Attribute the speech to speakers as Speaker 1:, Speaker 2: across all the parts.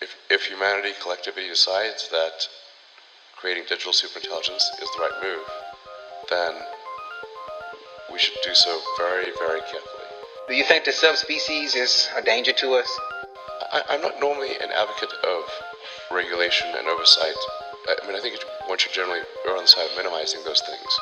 Speaker 1: if, if humanity collectively decides that creating digital superintelligence is the right move, then we should do so very, very carefully.
Speaker 2: Do you think the subspecies is a danger to us?
Speaker 1: I, I'm not normally an advocate of regulation and oversight. I mean, I think one should generally err on the side of minimizing those things.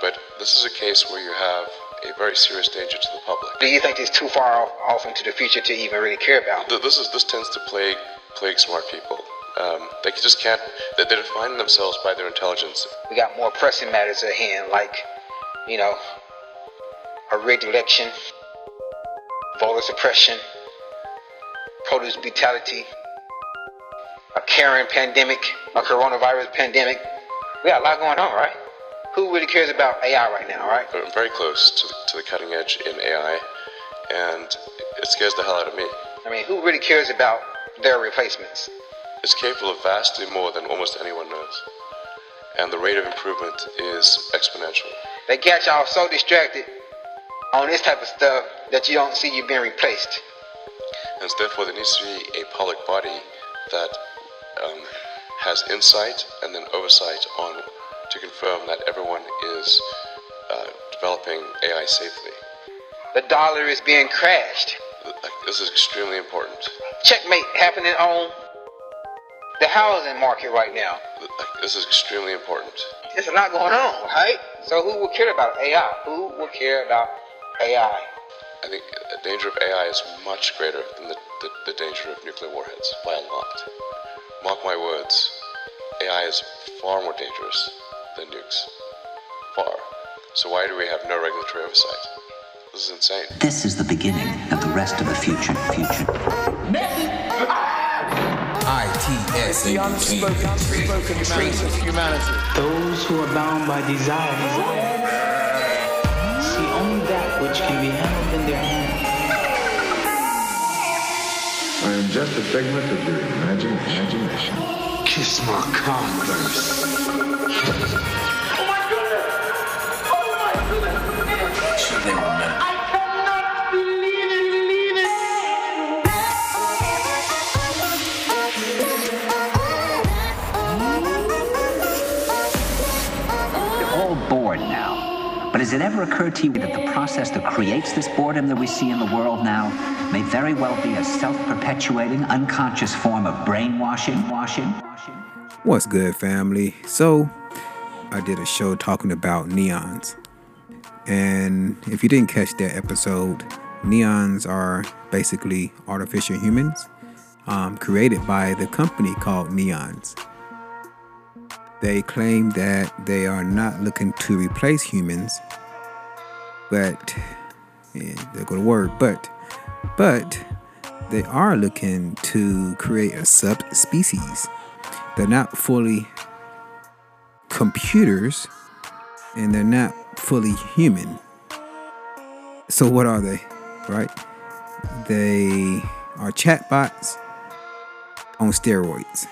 Speaker 1: But this is a case where you have a very serious danger to the public.
Speaker 2: Do you think it's too far off into the future to even really care about?
Speaker 1: This is this tends to plague plague smart people. Um, they just can't. They, define themselves by their intelligence.
Speaker 2: We got more pressing matters at hand, like you know, a rigged election, voter suppression, produce brutality, a Karen pandemic, a coronavirus pandemic. We got a lot going on, right? Who really cares about AI right now, right?
Speaker 1: I'm very close to the, to the cutting edge in AI, and it scares the hell out of me.
Speaker 2: I mean, who really cares about their replacements?
Speaker 1: It's capable of vastly more than almost anyone knows, and the rate of improvement is exponential.
Speaker 2: They got y'all so distracted on this type of stuff that you don't see you being replaced.
Speaker 1: And therefore, there needs to be a public body that um, has insight and then oversight on to confirm that everyone is uh, developing AI safely.
Speaker 2: The dollar is being crashed.
Speaker 1: This is extremely important.
Speaker 2: Checkmate happening on the housing market right now.
Speaker 1: This is extremely important.
Speaker 2: There's a lot going on, right? So who will care about AI? Who will care about AI?
Speaker 1: I think the danger of AI is much greater than the, the, the danger of nuclear warheads by a lot. Mark my words, AI is far more dangerous than nukes. Far. So why do we have no regulatory oversight? This is insane.
Speaker 3: This is the beginning of the rest of the future. Future.
Speaker 4: ITS. The unspoken, unspoken truth of humanity.
Speaker 5: Those who are bound by desire, desire, see only that which can be held in their hands.
Speaker 6: I am just a figment of your imagination.
Speaker 5: Kiss my cock
Speaker 3: has it ever occurred to you that the process that creates this boredom that we see in the world now may very well be a self-perpetuating, unconscious form of brainwashing? Washing? Washing?
Speaker 7: What's good, family? So, I did a show talking about neons. And if you didn't catch that episode, neons are basically artificial humans um, created by the company called Neons. They claim that they are not looking to replace humans, but yeah, there go the word, but but they are looking to create a subspecies. They're not fully computers and they're not fully human. So what are they? Right? They are chatbots on steroids.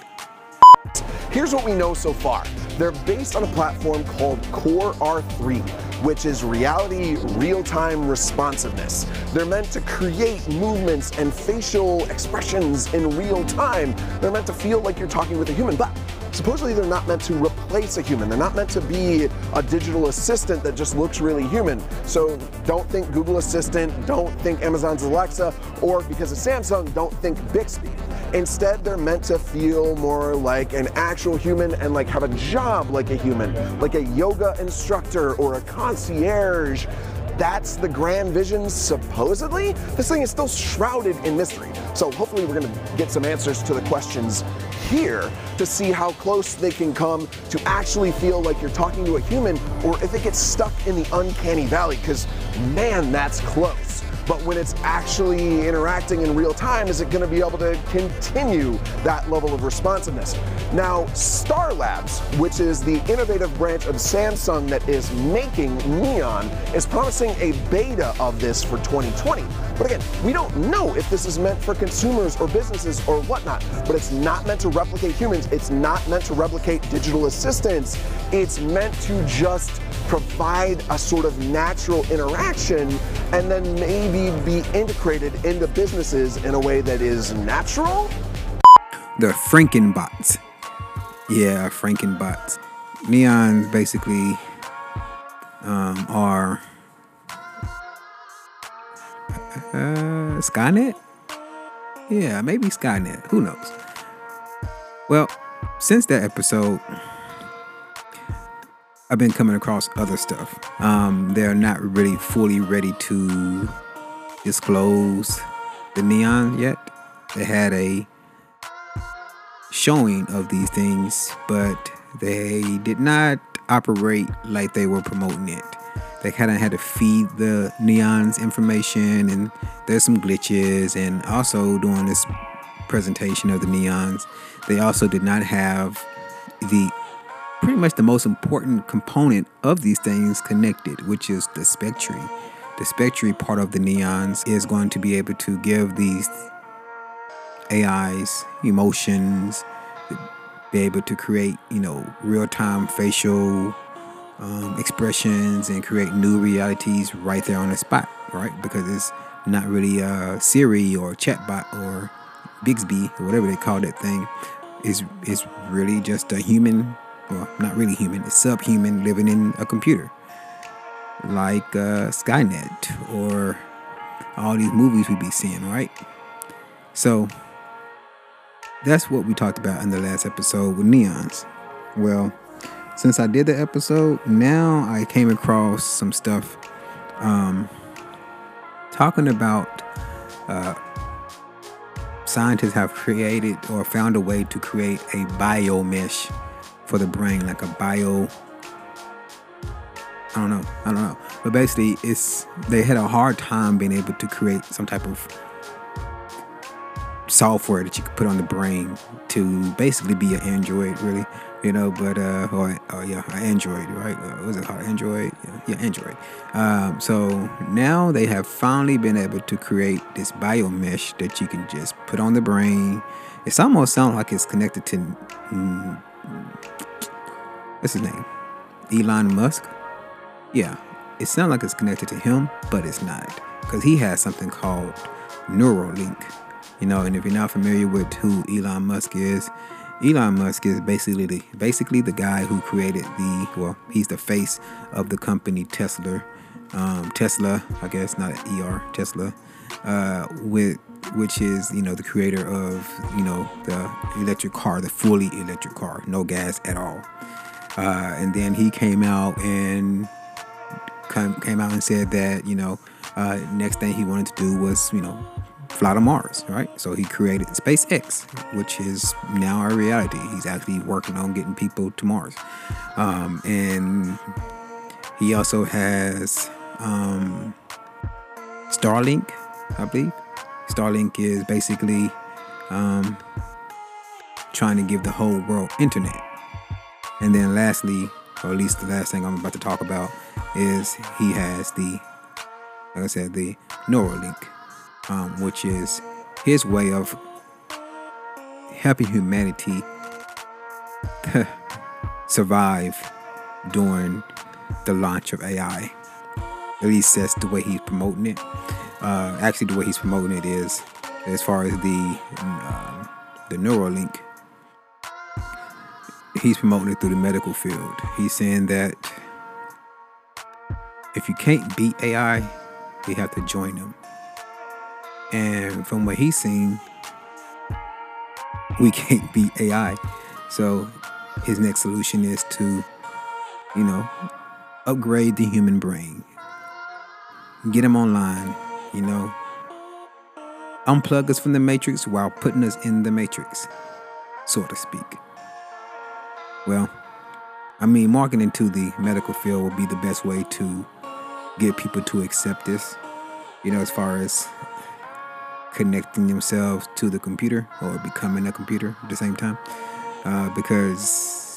Speaker 8: Here's what we know so far. They're based on a platform called Core R3, which is reality real-time responsiveness. They're meant to create movements and facial expressions in real time. They're meant to feel like you're talking with a human, but supposedly they're not meant to replace a human. They're not meant to be a digital assistant that just looks really human. So don't think Google Assistant, don't think Amazon's Alexa, or because of Samsung, don't think Bixby. Instead, they're meant to feel more like an actual human and like have a job like a human, like a yoga instructor or a concierge. That's the grand vision, supposedly. This thing is still shrouded in mystery. So hopefully we're gonna get some answers to the questions here to see how close they can come to actually feel like you're talking to a human or if it gets stuck in the uncanny valley, because man, that's close but when it's actually interacting in real time, is it going to be able to continue that level of responsiveness? Now, Star Labs, which is the innovative branch of Samsung that is making Neon, is promising a beta of this for 2020. But again, we don't know if this is meant for consumers or businesses or whatnot, but it's not meant to replicate humans. It's not meant to replicate digital assistants. It's meant to just provide a sort of natural interaction and then maybe be integrated into businesses in a way that is natural.
Speaker 7: the Frankenbots. Yeah, Frankenbots. Neons basically um, are uh, Skynet. Yeah, maybe Skynet. Who knows? Well, since that episode, I've been coming across other stuff. Um, they're not really fully ready to disclose the neon yet. They had a showing of these things, but they did not operate like they were promoting it. They kind of had to feed the neons information, and there's some glitches. And also, during this presentation of the neons, they also did not have the pretty much the most important component of these things connected, which is the Spectra. The Spectra part of the neons is going to be able to give these AIs emotions, be able to create, you know, real time facial um, expressions and create new realities right there on the spot, right? Because it's not really a Siri or chatbot or Bixby or whatever they call that thing. Is is really just a human well, not really human, it's subhuman living in a computer. Like uh, Skynet or all these movies we'd be seeing, right? So that's what we talked about in the last episode with neons. Well, since I did the episode, now I came across some stuff um, talking about uh, scientists have created or found a way to create a biomesh for the brain, like a bio. I don't know. I don't know. But basically, it's they had a hard time being able to create some type of software that you could put on the brain to basically be an android, really. You know, but uh, or, or yeah, an android, right? Uh, was it called? Android? Yeah, yeah android. Um, so now they have finally been able to create this bio mesh that you can just put on the brain. It's almost sounds like it's connected to what's his name? Elon Musk. Yeah, it sounds like it's connected to him, but it's not because he has something called Neuralink. You know, and if you're not familiar with who Elon Musk is, Elon Musk is basically the basically the guy who created the well, he's the face of the company Tesla. Um, Tesla, I guess not ER Tesla, uh, with which is you know the creator of you know the electric car, the fully electric car, no gas at all. Uh, and then he came out and came out and said that you know uh, next thing he wanted to do was you know fly to Mars, right? So he created SpaceX, which is now a reality. He's actually working on getting people to Mars, um, and he also has um, Starlink, I believe. Starlink is basically um, trying to give the whole world internet. And then lastly, or at least the last thing I'm about to talk about, is he has the, like I said, the Neuralink, um, which is his way of helping humanity survive during the launch of AI. At least that's the way he's promoting it. Uh, actually, the way he's promoting it is, as far as the um, the Neuralink, he's promoting it through the medical field. He's saying that if you can't beat AI, you have to join them. And from what he's seen, we can't beat AI. So his next solution is to, you know, upgrade the human brain, get him online, you know, unplug us from the matrix while putting us in the matrix, so to speak. Well, I mean, marketing to the medical field will be the best way to get people to accept this, you know, as far as connecting themselves to the computer or becoming a computer at the same time. Uh, because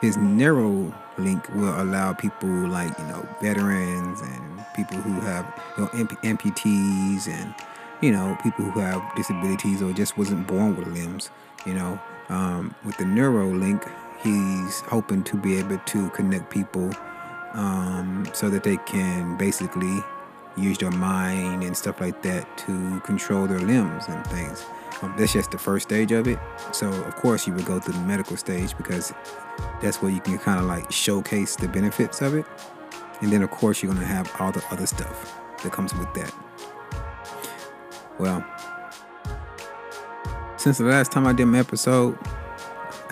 Speaker 7: his narrow link will allow people like, you know, veterans and people who have, you know, amp- amputees and, you know, people who have disabilities or just wasn't born with limbs, you know. Um, with the Neuralink he's hoping to be able to connect people um, so that they can basically use their mind and stuff like that to control their limbs and things. Um, that's just the first stage of it. So of course you would go through the medical stage because that's where you can kind of like showcase the benefits of it. And then of course you're gonna have all the other stuff that comes with that. Well, since the last time I did my episode,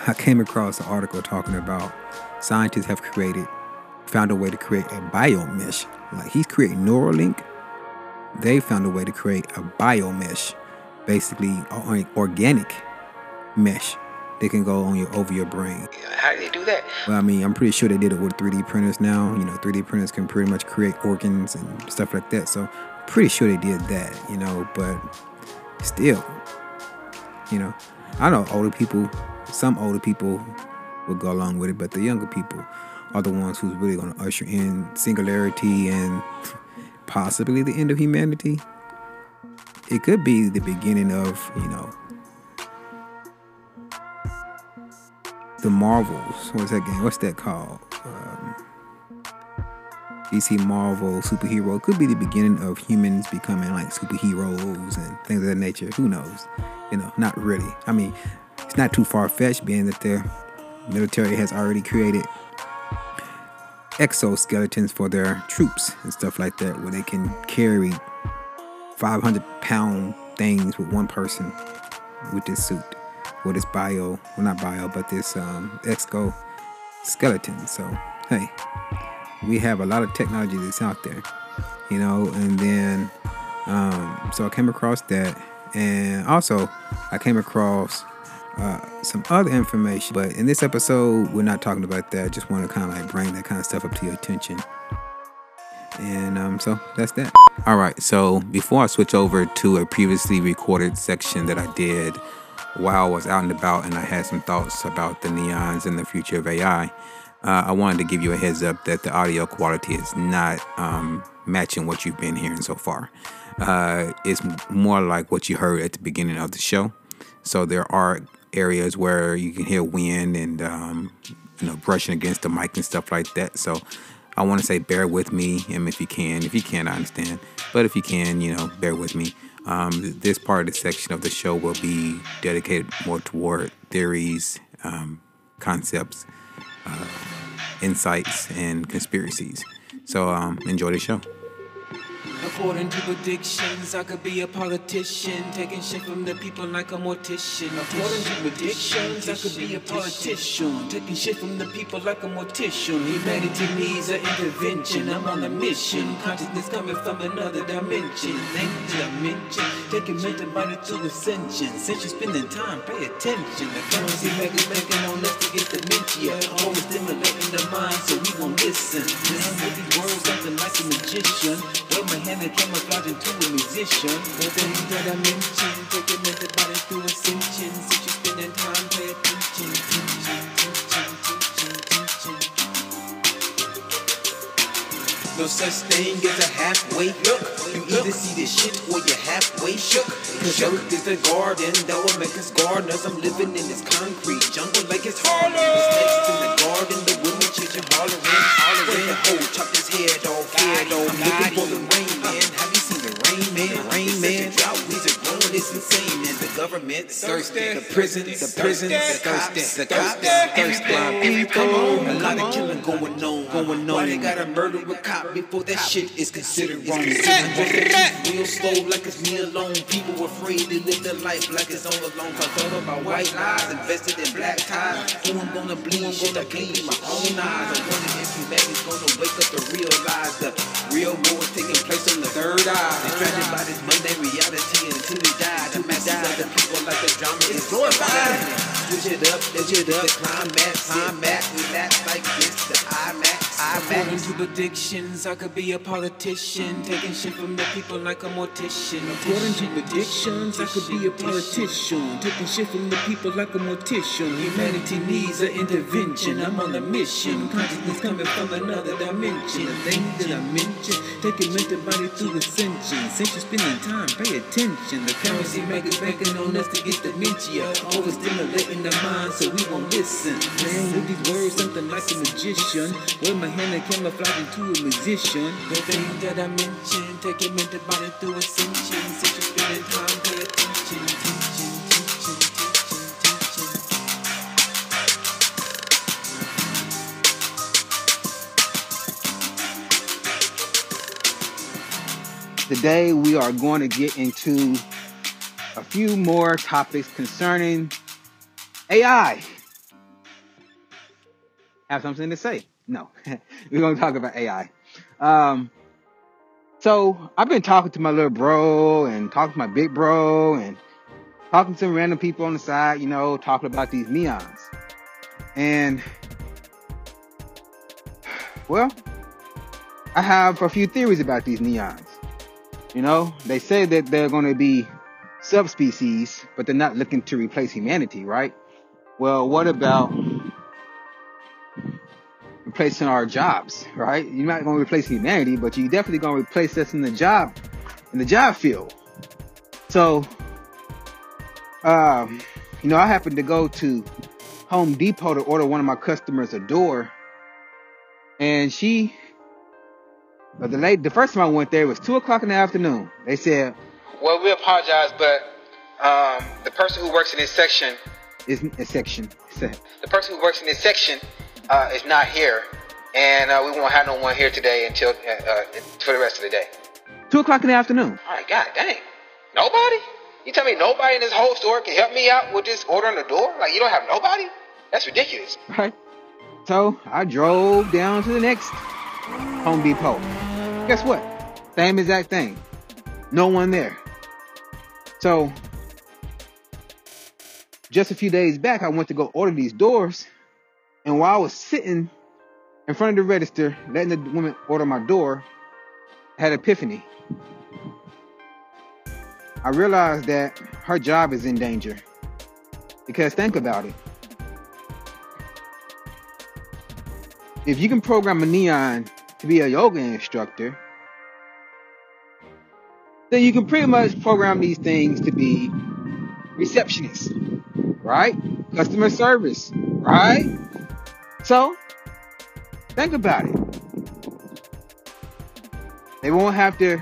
Speaker 7: I came across an article talking about scientists have created, found a way to create a biomesh. Like he's creating Neuralink. They found a way to create a biomesh, basically an organic mesh that can go on your over your brain.
Speaker 2: How do they do that?
Speaker 7: Well, I mean, I'm pretty sure they did it with 3D printers now. You know, 3D printers can pretty much create organs and stuff like that. So, pretty sure they did that. You know, but still, you know, I know older people, some older people will go along with it, but the younger people are the ones who's really going to usher in singularity and possibly the end of humanity. It could be the beginning of, you know, the Marvels. What's that game? What's that called? Um, DC Marvel superhero. It could be the beginning of humans becoming like superheroes and things of that nature. Who knows? You know, not really. I mean, it's not too far fetched, being that the military has already created exoskeletons for their troops and stuff like that, where they can carry 500 pound things with one person with this suit or this bio, well not bio, but this um, exo skeleton. So hey, we have a lot of technology that's out there, you know. And then, um, so I came across that, and also I came across uh, some other information. But in this episode, we're not talking about that. I Just want to kind of like bring that kind of stuff up to your attention. And um, so that's that. All right. So before I switch over to a previously recorded section that I did while I was out and about and I had some thoughts about the neons and the future of AI, uh, I wanted to give you a heads up that the audio quality is not um, matching what you've been hearing so far. Uh, it's more like what you heard at the beginning of the show. So there are areas where you can hear wind and um, you know brushing against the mic and stuff like that. So I want to say bear with me, and if you can, if you can't, I understand. But if you can, you know, bear with me. Um, this part of the section of the show will be dedicated more toward theories, um, concepts, uh, insights, and conspiracies. So um, enjoy the show.
Speaker 9: According to predictions, I could be a politician, taking shit from the people like a mortician. According to predictions, I could be a politician, taking shit from the people like a mortician. Humanity needs an intervention. I'm on a mission. Consciousness coming from another dimension. Thank dimension, taking mental body to ascension. Since you're spending time, pay attention. The currency makers making on us to get dementia. Always stimulating the mind, so we won't listen. Listen to these words, something like a magician. Wave my hand and camouflage into a musician. The that I taking body through ascension. Since you're spending time, pay attention. attention, attention, attention, attention. No such thing as a halfway look. You either see this shit or you're halfway shook. Cause Earth is the garden that will make us gardeners. I'm living in this concrete jungle like it's Harlem. The snakes in the garden, the women chasing hollering. The hoe chopped his head off, head off. Looking for the rain man. Have you seen the rain man? Rain man. It's insane. And the government thirsty. The prisons, the prisons, the thirsty. The cops, thirsty. On, a lot of killing going on, going on. Why they gotta murder a cop before that shit is considered wrong? Real slow, like it's me alone. People afraid to live their life like it's all alone. I thought about white lies, invested in black ties. Who I'm gonna bleed? Shit, I believe my own eyes. I wonder if humanity's gonna wake up to realize the real war Switch it up, switch it up. Climax, climax, relax like this. According to predictions, I could be a politician, taking shit from the people like a mortician. According to predictions, I could be a politician, taking shit from the people like a mortician. Humanity needs an intervention. I'm on a mission. Consciousness coming from another dimension. The things that I mentioned, taking mental body through ascension. Since you're spending time, pay attention. The currency makers banking on us to get dementia. Always stimulating the mind so we won't listen. Playing with these words, something like a magician. Wave my a hymn that camouflaged into a musician. The thing that I mentioned, take your mental body through ascension. Since you spending time, pay attention. Teaching, teaching.
Speaker 10: Today, we are going to get into a few more topics concerning AI. Have something to say. No, we're to talk about AI. Um, so I've been talking to my little bro and talking to my big bro and talking to some random people on the side, you know, talking about these neons. And well, I have a few theories about these neons. You know, they say that they're going to be subspecies, but they're not looking to replace humanity, right? Well, what about replacing our jobs, right? You're not going to replace humanity, but you're definitely going to replace us in the job, in the job field. So, um, you know, I happened to go to Home Depot to order one of my customers a door, and she, the late, the first time I went there it was two o'clock in the afternoon. They said,
Speaker 2: Well, we apologize, but um, the person who works in this section,
Speaker 10: "Is a section."
Speaker 2: the person who works in this section, uh, is not here, and uh, we won't have no one here today until uh, uh, for the rest of the day.
Speaker 10: Two o'clock in the afternoon.
Speaker 2: All right, God dang, nobody? You tell me nobody in this whole store can help me out with this ordering the door? Like you don't have nobody? That's ridiculous.
Speaker 10: Right. So I drove down to the next Home Depot. Guess what? Same exact thing. No one there. So just a few days back, I went to go order these doors, and while I was sitting in front of the register, letting the woman order my door, I had an epiphany. I realized that her job is in danger. Because think about it. If you can program a neon to be a yoga instructor, then you can pretty much program these things to be receptionists, right? Customer service, right? So, think about it. They won't have to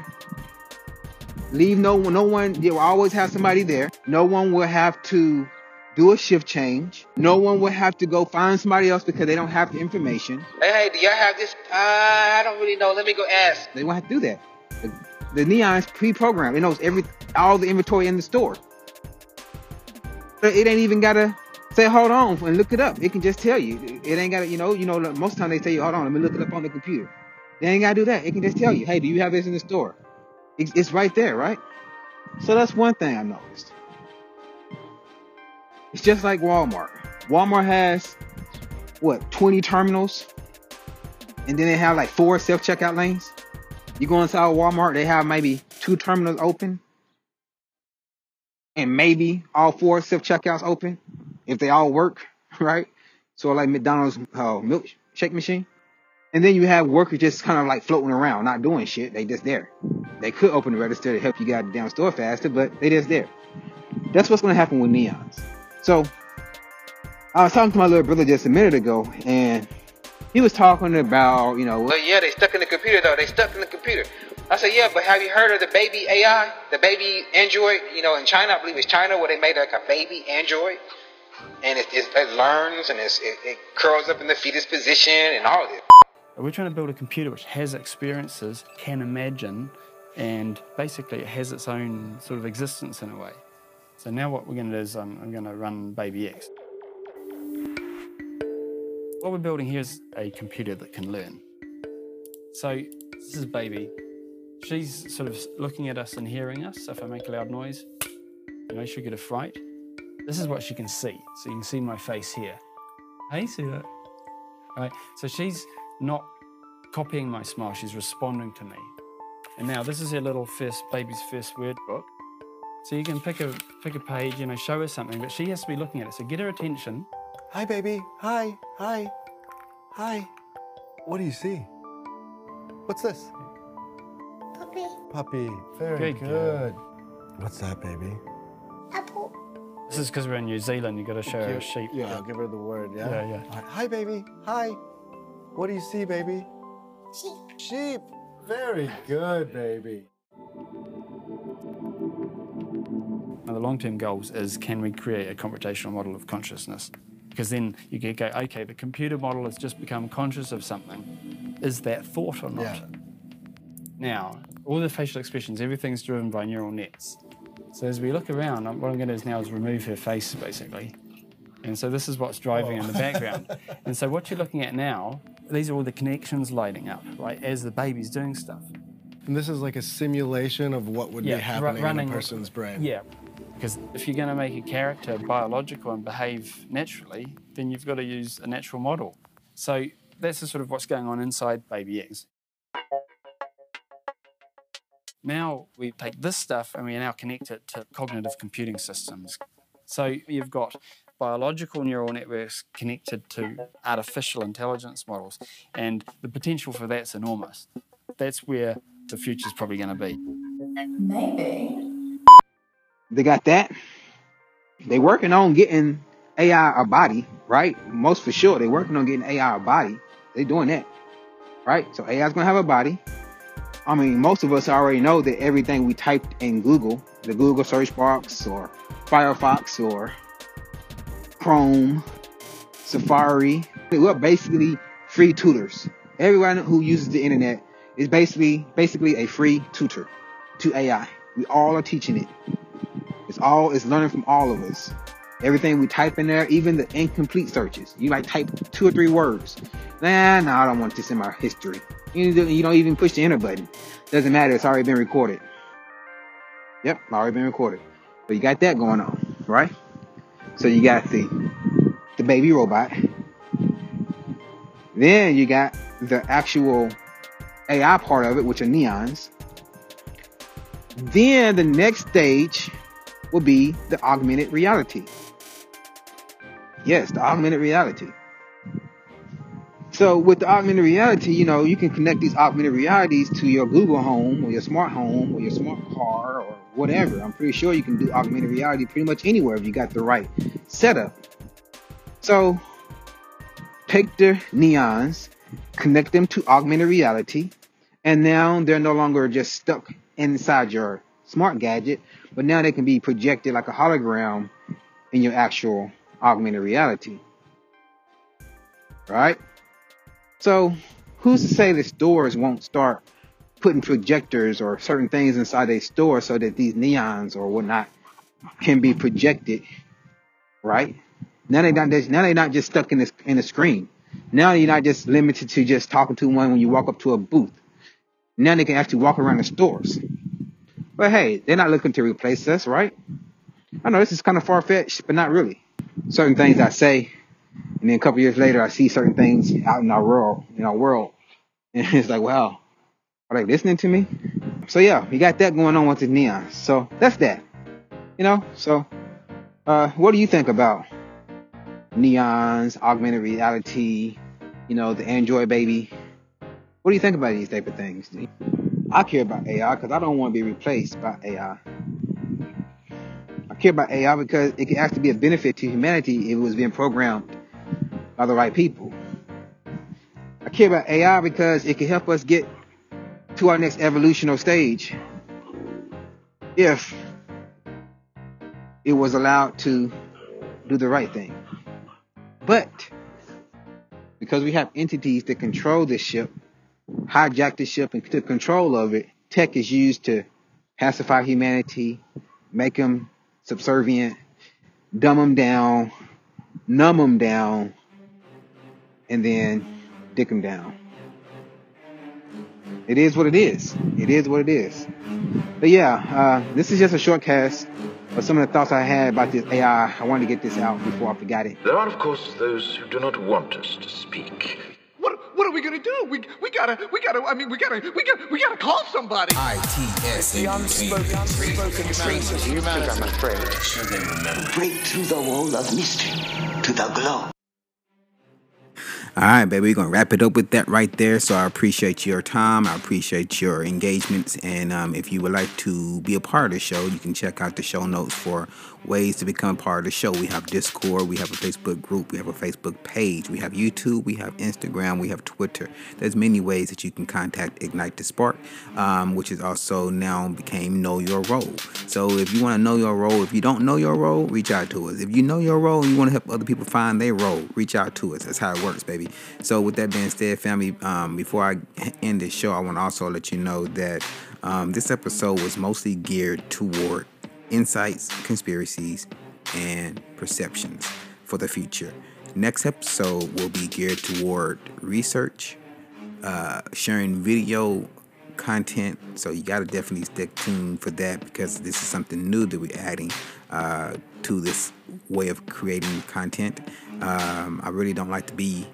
Speaker 10: leave no one, no one, you'll always have somebody there. No one will have to do a shift change. No one will have to go find somebody else because they don't have the information.
Speaker 2: Hey, hey, do y'all have this? Uh, I don't really know. Let me go ask.
Speaker 10: They won't have to do that. The, the Neon's pre-programmed. It knows every all the inventory in the store. But it ain't even gotta say hold on and look it up. It can just tell you. It ain't gotta, you know, you know. Most time they tell you hold on, let me look it up on the computer. They ain't gotta do that. It can just tell you, hey, do you have this in the store? It's, it's right there, right? So that's one thing I noticed. It's just like Walmart. Walmart has what 20 terminals, and then they have like four self checkout lanes. You go inside Walmart, they have maybe two terminals open, and maybe all four self checkouts open if they all work, right? So like McDonald's uh, milkshake machine. And then you have workers just kind of like floating around, not doing shit. They just there. They could open the register to help you get down store faster, but they just there. That's what's gonna happen with neons. So I was talking to my little brother just a minute ago, and he was talking about, you know,
Speaker 2: yeah, they stuck in the computer though. They stuck in the computer. I said, yeah, but have you heard of the baby AI, the baby Android? You know, in China, I believe it's China where they made like a baby Android, and it, it, it learns and it, it curls up in the fetus position and all of this.
Speaker 11: We're trying to build a computer which has experiences, can imagine, and basically it has its own sort of existence in a way. So now what we're going to do is um, I'm going to run Baby X. What we're building here is a computer that can learn. So this is Baby. She's sort of looking at us and hearing us. So if I make a loud noise, you know, she'll get a fright. This is what she can see. So you can see my face here. Hey, see that? Right. So she's not copying my smile, she's responding to me. And now this is her little first baby's first word book. So you can pick a pick a page, you know, show her something, but she has to be looking at it. So get her attention.
Speaker 12: Hi, baby. Hi. Hi. Hi. What do you see? What's this?
Speaker 13: Puppy.
Speaker 12: Puppy. Very
Speaker 11: Good
Speaker 12: good. What's that, baby?
Speaker 13: Apple.
Speaker 11: This is because we're in New Zealand. You got to show her a sheep.
Speaker 12: Yeah, I'll give her the word. Yeah.
Speaker 11: Yeah, yeah.
Speaker 12: All right. Hi, baby. Hi. What do you see, baby?
Speaker 13: Sheep.
Speaker 12: Sheep. Very good, baby.
Speaker 11: Now, the long-term goals is can we create a computational model of consciousness? Because then you can go, okay, the computer model has just become conscious of something. Is that thought or not?
Speaker 12: Yeah.
Speaker 11: Now, all the facial expressions, everything's driven by neural nets. So as we look around, what I'm going to do now is remove her face, basically. And so this is what's driving in the oh. background. and so what you're looking at now, these are all the connections lighting up, right, as the baby's doing stuff.
Speaker 12: And this is like a simulation of what would
Speaker 11: Yeah,
Speaker 12: be happening
Speaker 11: running-
Speaker 12: in a person's brain.
Speaker 11: Yeah, because if you're going to make a character biological and behave naturally, then you've got to use a natural model. So that's the sort of what's going on inside Baby X. Now we take this stuff and we now connect it to cognitive computing systems. So you've got biological neural networks connected to artificial intelligence models, and the potential for that's enormous. That's where the future's probably going to be.
Speaker 14: Maybe.
Speaker 10: They got that. They working on getting AI a body, right? Most for sure. They working on getting AI a body. They doing that, right? So AI's gonna have a body. I mean, most of us already know that everything we typed in Google, the Google search box or Firefox or Chrome, Safari, we're basically free tutors. Everyone who uses the internet is basically basically a free tutor to AI. We all are teaching it. It's all it's learning from all of us. Everything we type in there, even the incomplete searches. You like type two or three words. Nah, no, I don't want this in my history. You don't, even push the enter button. Doesn't matter. It's already been recorded. Yep, already been recorded. So you got that going on, right? So you got the the baby robot. Then you got the actual AI part of it, which are neons. Then the next stage will be the augmented reality. Yes, the augmented reality. So with the augmented reality, you know, you can connect these augmented realities to your Google Home or your smart home or your smart car or whatever. I'm pretty sure you can do augmented reality pretty much anywhere if you got the right setup. So take neons, connect them to augmented reality, and now they're no longer just stuck inside your smart gadget, but now they can be projected like a hologram in your actual augmented reality. Right? So, who's to say the stores won't start putting projectors or certain things inside a store so that these neons or whatnot can be projected, right? Now they're not just, now they're not just stuck in in a screen. Now you're not just limited to just talking to one when you walk up to a booth. Now they can actually walk around the stores. But hey, they're not looking to replace us, right? I know this is kind of far fetched, but not really. Certain things I say, and then a couple years later, I see certain things out in our world, in our world, and it's like, wow, are they listening to me? So yeah, we got that going on with the neon. So that's that. You know. So, uh, what do you think about neons, augmented reality? You know, the Android baby. What do you think about these type of things? I care about AI because I don't want to be replaced by AI. I care about AI because it can actually be a benefit to humanity if it was being programmed by the right people. I care about AI because it can help us get to our next evolutionary stage if it was allowed to do the right thing. But because we have entities that control this ship, hijack the ship and took control of it, tech is used to pacify humanity, make them subservient, dumb them down, numb them down, and then dick them down. It is what it is. It is what it is. But yeah, uh, this is just a short cast of some of the thoughts I had about this AI. I wanted to get this out before I forgot it.
Speaker 15: There are, of course, those who do not want us to speak.
Speaker 16: What what are we gonna do? We we gotta we gotta I mean we gotta we gotta we gotta call somebody.
Speaker 4: ITS
Speaker 16: the unspoken unspoken truth of humanity. I'm afraid.
Speaker 17: Break through the wall of mystery to the glow.
Speaker 7: All right, baby, we're gonna wrap it up with that right there. So I appreciate your time. I appreciate your engagements, and um, if you would like to be a part of the show, you can check out the show notes for ways to become part of the show. We have Discord, we have a Facebook group, we have a Facebook page, we have YouTube, we have Instagram, we have Twitter. There's many ways that you can contact Ignite the Spark, um, which is also now became Know Your Role. So if you want to know your role, if you don't know your role, reach out to us. If you know your role and you want to help other people find their role, reach out to us. That's how it works, baby. So with that being said, family, um, before I end this show, I want to also let you know that um, this episode was mostly geared toward insights, conspiracies, and perceptions for the future. Next episode will be geared toward research, uh, sharing video content. So you got to definitely stick tuned for that because this is something new that we're adding uh, to this way of creating content. Um, I really don't like to be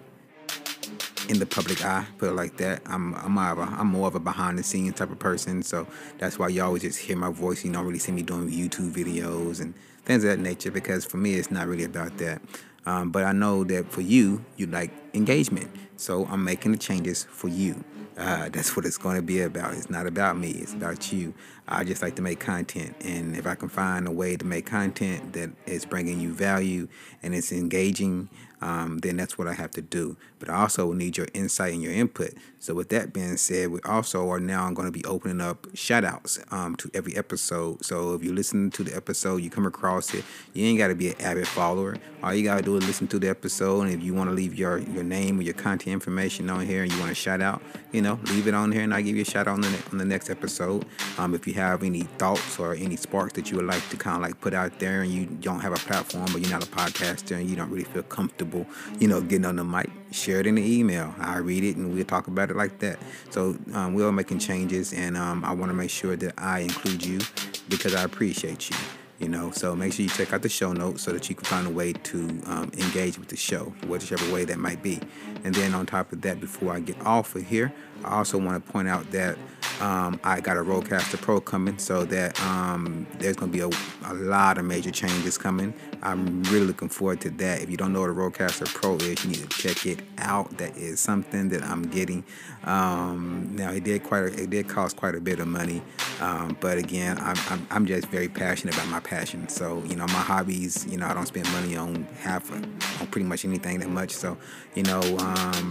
Speaker 7: in the public eye, put it like that. I'm I'm more of a, I'm more of a behind the scenes type of person, so that's why you always just hear my voice. You don't really see me doing YouTube videos and things of that nature because for me it's not really about that. Um, but I know that for you, you like engagement, so I'm making the changes for you. Uh, that's what it's going to be about. It's not about me. It's about you. I just like to make content, and if I can find a way to make content that is bringing you value and it's engaging, um, then that's what I have to do. But I also need your insight and your input. So with that being said, we also are now going to be opening up shout outs um, to every episode. So if you listen to the episode, you come across it, you ain't got to be an avid follower. All you got to do is listen to the episode. And if you want to leave your, your name or your content information on here and you want to shout out, you know, leave it on here and I'll give you a shout out on the, on the next episode. Um, if you have any thoughts or any sparks that you would like to kind of like put out there and you don't have a platform but you're not a podcaster and you don't really feel comfortable, you know, getting on the mic, share it in the email. I read it and we'll talk about it like that. So um, we're making changes and um, I want to make sure that I include you because I appreciate you you know so make sure you check out the show notes so that you can find a way to um, engage with the show whichever way that might be and then on top of that before i get off of here i also want to point out that um, I got a Rodecaster Pro coming, so that um, there's going to be a, a, lot of major changes coming. I'm really looking forward to that. If you don't know what a Rodecaster Pro is, you need to check it out. That is something that I'm getting. Um, now it did quite a, it did cost quite a bit of money, um, but again, I'm, I'm, I'm just very passionate about my passion. So you know, my hobbies. You know, I don't spend money on half on pretty much anything that much. So you know. Um,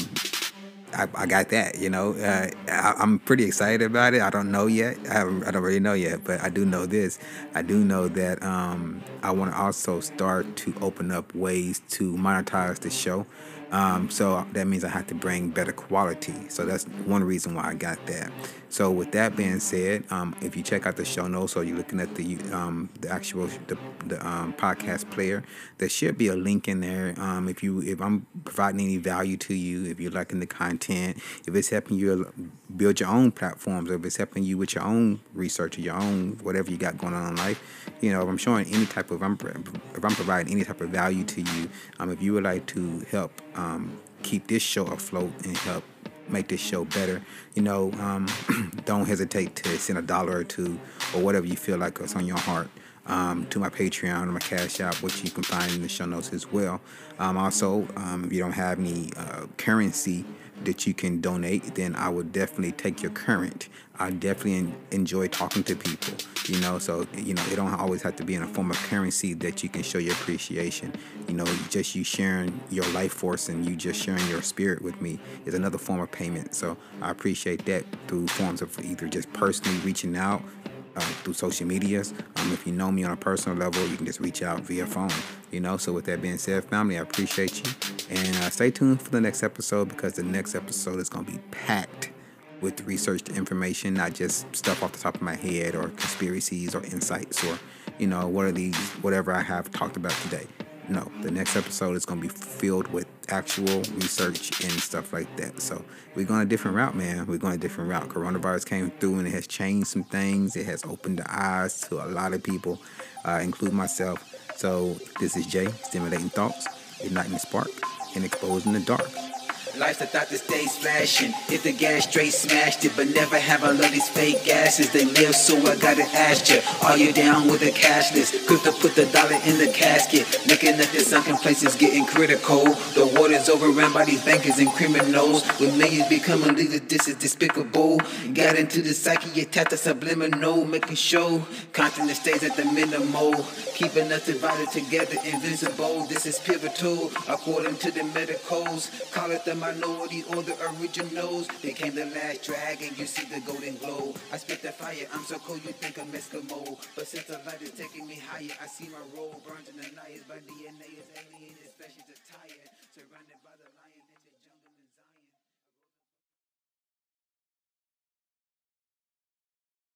Speaker 7: I, I, got that, you know. Uh, I, am pretty excited about it. I don't know yet. I, I, don't really know yet, but I do know this. I do know that um, I want to also start to open up ways to monetize the show. Um, so that means I have to bring better quality. So that's one reason why I got that. So with that being said, um, if you check out the show notes or you're looking at the um, the actual the, the um, podcast player, there should be a link in there. Um, if you if I'm providing any value to you, if you're liking the content, if it's helping you build your own platforms, or if it's helping you with your own research or your own whatever you got going on in life, you know, if I'm showing any type of if I'm providing any type of value to you, um, if you would like to help um, keep this show afloat and help make this show better, you know, um, don't hesitate to send a dollar or two or whatever you feel like is on your heart. Um, to my Patreon or my Cash App, which you can find in the show notes as well. Um, also, um, if you don't have any uh, currency that you can donate, then I would definitely take your current. I definitely enjoy talking to people, you know. So you know, it don't always have to be in a form of currency that you can show your appreciation. You know, just you sharing your life force and you just sharing your spirit with me is another form of payment. So I appreciate that through forms of either just personally reaching out uh, through social medias. Um, if you know me on a personal level, you can just reach out via phone. You know, so with that being said, family, I appreciate you. And uh, stay tuned for the next episode because the next episode is going to be packed with researched information, not just stuff off the top of my head or conspiracies or insights or, you know, what are these, whatever I have talked about today. No, the next episode is going to be filled with actual research and stuff like that. So we're going a different route, man. We're going a different route. Coronavirus came through and it has changed some things. It has opened the eyes to a lot of people, uh, including myself. So this is Jay, stimulating thoughts, igniting spark, and exposing the dark.
Speaker 9: Life's a thought that stays flashing. If the gas straight smashed it, but never have I love these fake gases. They live, so I gotta ask you, are you down with the cashless? Quick to put the dollar in the casket. Looking at the sunken places getting critical. The water's overrun by these bankers and criminals. With millions becoming leaders, this is despicable. Got into the psyche, tap the subliminal, making sure content stays at the minimal. Keeping us divided together, invincible. This is pivotal, according to the medicals. Call it the minority or the originals. They came the last dragon, you see the golden glow. I spit the fire, I'm so cold, you think I'm Eskimo. But since the light is taking me higher, I see my role burned in the night. My DNA is alien, especially the tired. Surrounded